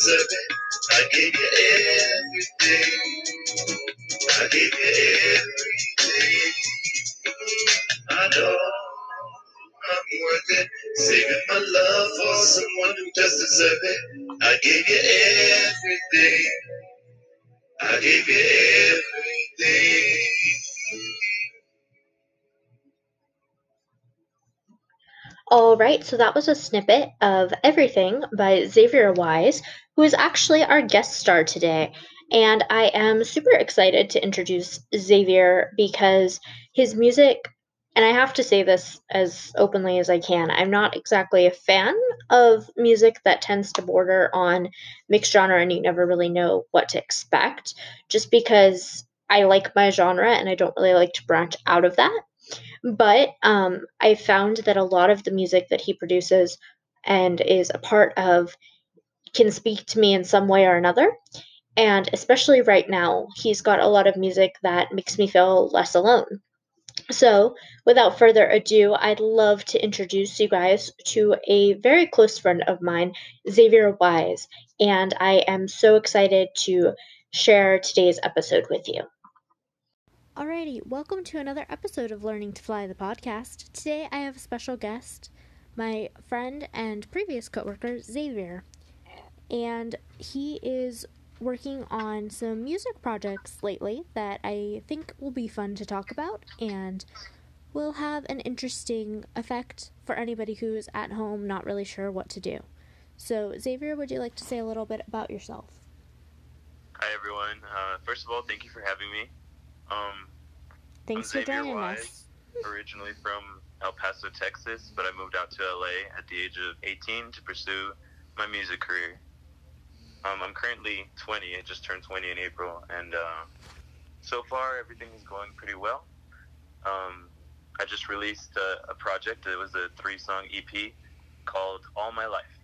deserve it. I gave you everything. I gave you everything. I know I'm worth it. Saving my love for someone who does deserve it. I gave you everything. I gave you everything. All right, so that was a snippet of Everything by Zavier Wise, who is actually our guest star today. And I am super excited to introduce Zavier because his music, and I have to say this as openly as I can, I'm not exactly a fan of music that tends to border on mixed genre and you never really know what to expect, just because I like my genre and I don't really like to branch out of that. But um, I found that a lot of the music that he produces and is a part of can speak to me in some way or another. And especially right now, he's got a lot of music that makes me feel less alone. So, without further ado, I'd love to introduce you guys to a very close friend of mine, Zavier Wise. And I am so excited to share today's episode with you. Alrighty, welcome to another episode of Learning to Fly the podcast. Today I have a special guest, my friend and previous coworker, Zavier. And he is working on some music projects lately that I think will be fun to talk about and will have an interesting effect for anybody who's at home not really sure what to do. So, Zavier, would you like to say a little bit about yourself? Hi, everyone. Uh, first of all, thank you for having me. Um, Thanks I'm for Zavier joining Wise, us. originally from El Paso, Texas, but I moved out to LA at the age of 18 to pursue my music career. Um, I'm currently 20. I just turned 20 in April, and uh, so far everything is going pretty well. Um, I just released a, a project. It was a three-song EP called "All My Life."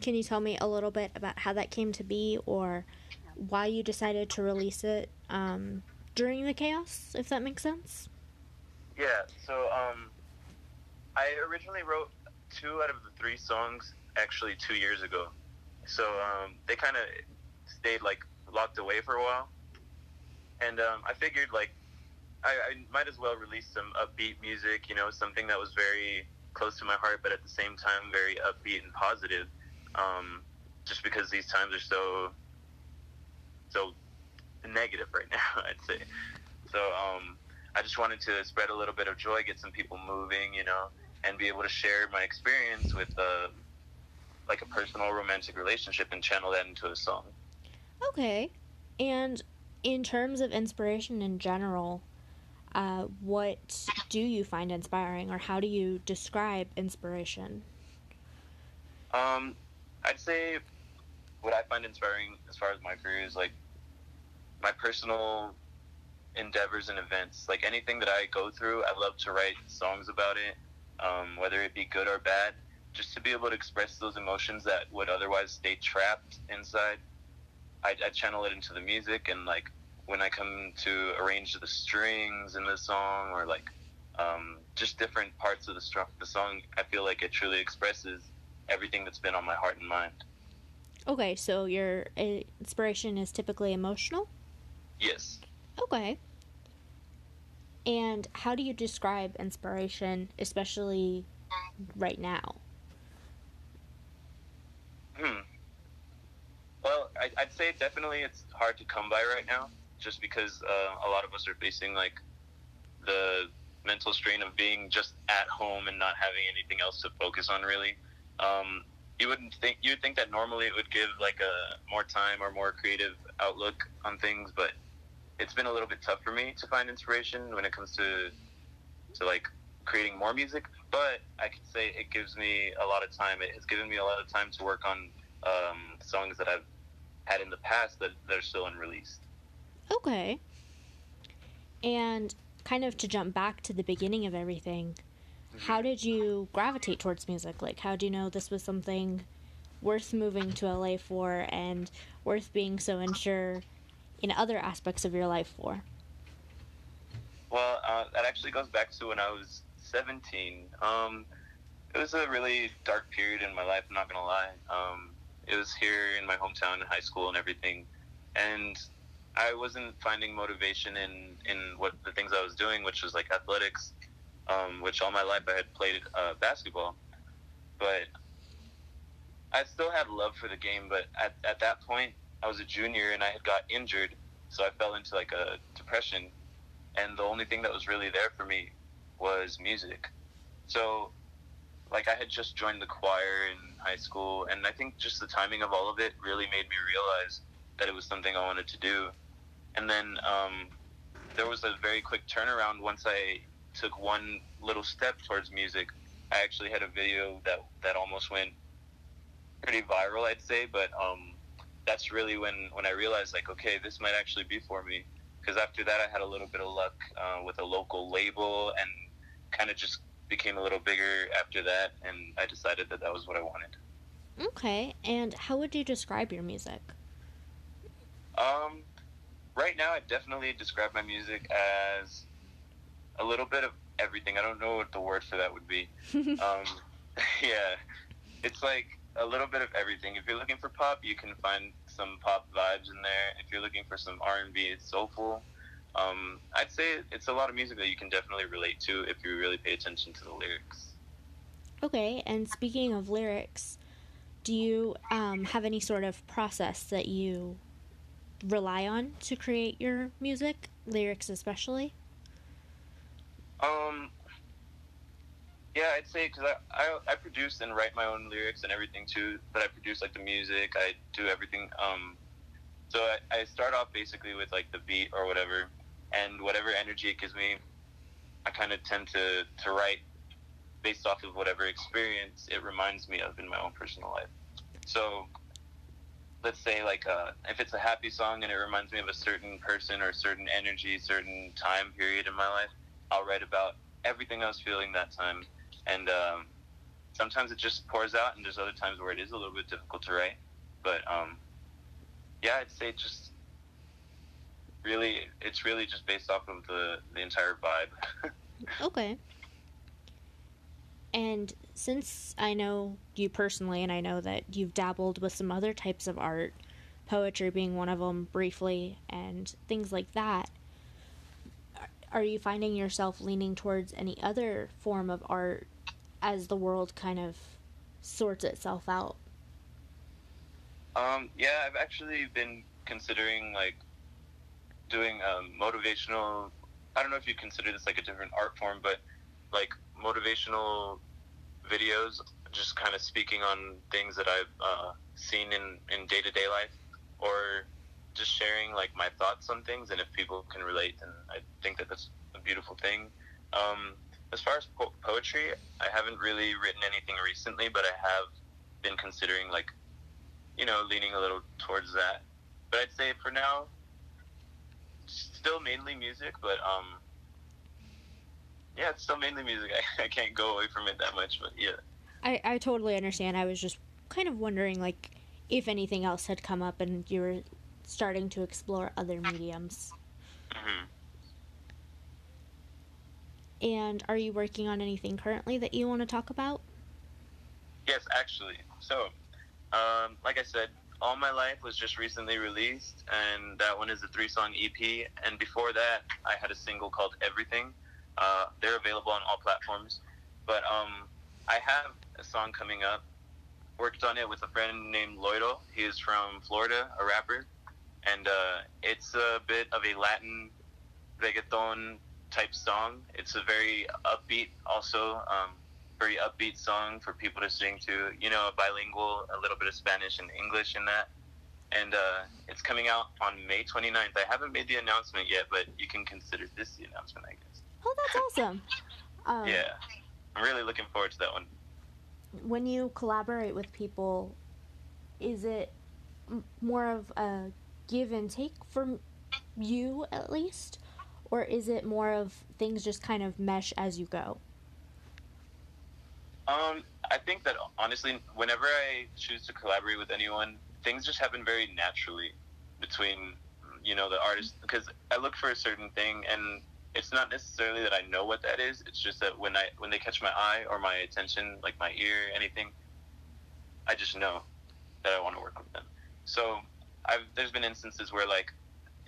Can you tell me a little bit about how that came to be or why you decided to release it um, during the chaos, if that makes sense? Yeah, so um, I originally wrote two out of the three songs actually two years ago. So um, they kind of stayed like locked away for a while, and um, I figured like I, I might as well release some upbeat music, you know, something that was very close to my heart, but at the same time very upbeat and positive. Um, just because these times are so so negative right now, I'd say. So um, I just wanted to spread a little bit of joy, get some people moving, you know, and be able to share my experience with uh, like a personal romantic relationship and channel that into a song. Okay. And in terms of inspiration in general, uh, what do you find inspiring or how do you describe inspiration? Um, I'd say what I find inspiring as far as my career is like my personal endeavors and events. Like anything that I go through, I love to write songs about it, um, whether it be good or bad, just to be able to express those emotions that would otherwise stay trapped inside. I, I channel it into the music, and like when I come to arrange the strings in the song, or like um, just different parts of the, str- the song, I feel like it truly expresses everything that's been on my heart and mind. Okay, so your uh, inspiration is typically emotional? Yes. Okay. And how do you describe inspiration, especially right now? Hmm. Well, I, I'd say definitely it's hard to come by right now, just because uh, a lot of us are facing like the mental strain of being just at home and not having anything else to focus on. Really, um, you wouldn't think you would think that normally it would give like a more time or more creative outlook on things, but it's been a little bit tough for me to find inspiration when it comes to to like creating more music. But I could say it gives me a lot of time. It has given me a lot of time to work on um, songs that I've had in the past that, are still unreleased. Okay. And kind of to jump back to the beginning of everything, how did you gravitate towards music? Like, how do you know this was something worth moving to LA for and worth being so unsure in other aspects of your life for? Well, uh, that actually goes back to when I was 17. Um, it was a really dark period in my life. I'm not gonna lie. Um, It was here in my hometown, in high school, and everything. And I wasn't finding motivation in in what the things I was doing, which was like athletics, um, which all my life I had played uh, basketball, but I still had love for the game. But at at that point, I was a junior and I had got injured, so I fell into like a depression, and the only thing that was really there for me was music. So, like I had just joined the choir in high school, and I think just the timing of all of it really made me realize that it was something I wanted to do. And then um, there was a very quick turnaround once I took one little step towards music. I actually had a video that that almost went pretty viral, I'd say, but um, that's really when when I realized like, okay, this might actually be for me. Because after that, I had a little bit of luck uh, with a local label, and kind of just became a little bigger after that, and I decided that that was what I wanted. Okay, and how would you describe your music? Um, right now, I definitely describe my music as a little bit of everything. I don't know what the word for that would be. um, yeah, it's like a little bit of everything. If you're looking for pop, you can find some pop vibes in there. If you're looking for some R and B, it's soulful. Um, I'd say it's a lot of music that you can definitely relate to if you really pay attention to the lyrics. Okay, and speaking of lyrics, do you um, have any sort of process that you rely on to create your music, lyrics especially? Um, yeah, I'd say because I, I I produce and write my own lyrics and everything too. But I produce like the music, I do everything. Um, so I, I start off basically with like the beat or whatever, and whatever energy it gives me, I kind of tend to to write based off of whatever experience it reminds me of in my own personal life. So let's say like uh, if it's a happy song and it reminds me of a certain person or certain energy, certain time period in my life, I'll write about everything I was feeling that time. And um, sometimes it just pours out, and there's other times where it is a little bit difficult to write. But um, yeah, I'd say just really, it's really just based off of the the entire vibe. okay. And since I know you personally, and I know that you've dabbled with some other types of art, poetry being one of them briefly, and things like that, are you finding yourself leaning towards any other form of art as the world kind of sorts itself out? Um, yeah, I've actually been considering like doing um, motivational. I don't know if you consider this like a different art form, but like motivational videos, just kind of speaking on things that I've uh, seen in in day to day life, or just sharing like my thoughts on things. And if people can relate, then I think that that's a beautiful thing. Um, as far as po- poetry, I haven't really written anything recently, but I have been considering like, you know, leaning a little towards that. But I'd say for now, still mainly music, but um, yeah, it's still mainly music. I, I can't go away from it that much, but yeah. I, I totally understand. I was just kind of wondering, like, if anything else had come up and you were starting to explore other mediums. hmm And are you working on anything currently that you want to talk about? Yes, actually. So, um, like I said, All My Life was just recently released, and that one is a three song EP. And before that, I had a single called Everything. Uh, they're available on all platforms. But um, I have a song coming up. Worked on it with a friend named Loido. He is from Florida, a rapper. And uh, it's a bit of a Latin reggaeton type song. It's a very upbeat, also um, very upbeat song for people to sing to. You know, bilingual, a little bit of Spanish and English in that. And uh, it's coming out on May 29th. I haven't made the announcement yet, but you can consider this the announcement, I guess. Oh, that's awesome. Um, Yeah, I'm really looking forward to that one. When you collaborate with people, is it more of a give and take from you, at least? Or is it more of things just kind of mesh as you go? Um, I think that honestly, whenever I choose to collaborate with anyone, things just happen very naturally between you know the artist because I look for a certain thing and it's not necessarily that I know what that is. It's just that when I when they catch my eye or my attention, like my ear, anything, I just know that I want to work with them. So I've there's been instances where like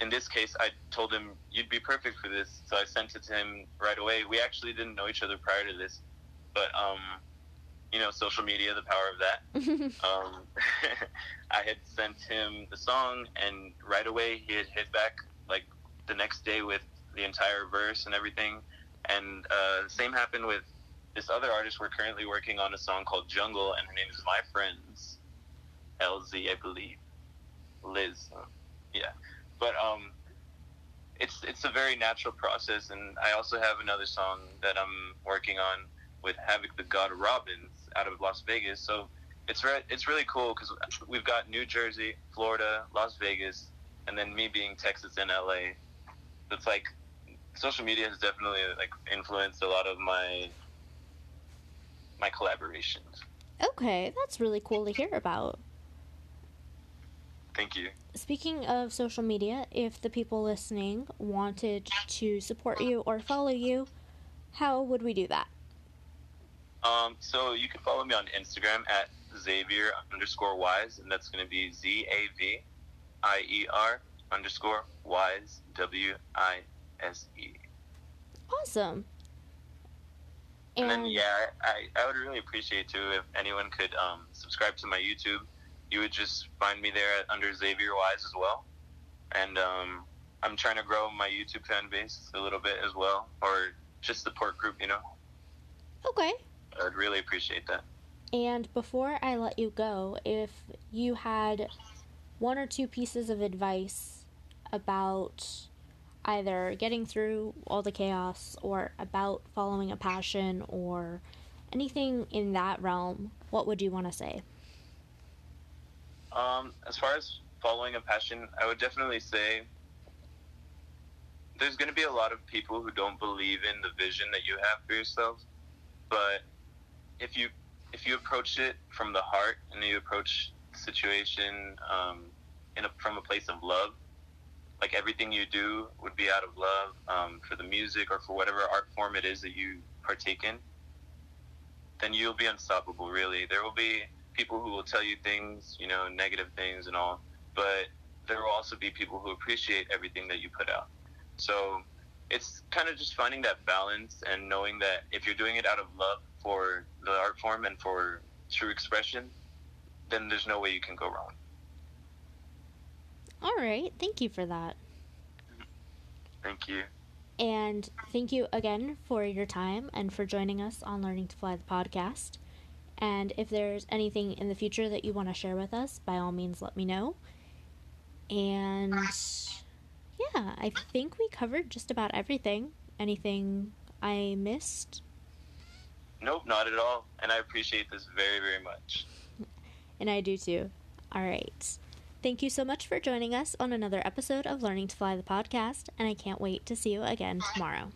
in this case I told him you'd be perfect for this, so I sent it to him right away. We actually didn't know each other prior to this, but um, you know, social media, the power of that. um, I had sent him the song, and right away he had hit back like the next day with the entire verse and everything. And uh, same happened with this other artist we're currently working on a song called Jungle, and her name is My Friends, LZ, I believe, Liz, yeah. But um, it's it's a very natural process, and I also have another song that I'm working on with Havoc the God Robbins out of Las Vegas. So it's re- it's really cool because we've got New Jersey, Florida, Las Vegas, and then me being Texas and LA. It's like social media has definitely like influenced a lot of my my collaborations. Okay, that's really cool to hear about. Thank you. Speaking of social media, if the people listening wanted to support you or follow you, how would we do that? Um, so you can follow me on Instagram at Zavier underscore Wise, and that's going to be Z A V I E R underscore Wise W I S E. Awesome. And, then yeah, I, I would really appreciate too if anyone could um, subscribe to my YouTube. You would just find me there under Zavier Wise as well. And um, I'm trying to grow my YouTube fan base a little bit as well, or just support group, you know. Okay. I'd really appreciate that. And before I let you go, if you had one or two pieces of advice about either getting through all the chaos or about following a passion or anything in that realm, what would you want to say? Um, as far as following a passion, I would definitely say there's going to be a lot of people who don't believe in the vision that you have for yourself, but if you if you approach it from the heart and you approach the situation um, in a, from a place of love, like everything you do would be out of love um, for the music or for whatever art form it is that you partake in, then you'll be unstoppable. Really, there will be people who will tell you things, you know, negative things and all, but there will also be people who appreciate everything that you put out. So it's kind of just finding that balance and knowing that if you're doing it out of love for the art form and for true expression, then there's no way you can go wrong. All right. Thank you for that. Thank you. And thank you again for your time and for joining us on Learning to Fly the podcast. And if there's anything in the future that you want to share with us, by all means, let me know. And yeah, I think we covered just about everything. Anything I missed? Nope, not at all. And I appreciate this very, very much. And I do too. All right. Thank you so much for joining us on another episode of Learning to Fly the podcast, and I can't wait to see you again tomorrow.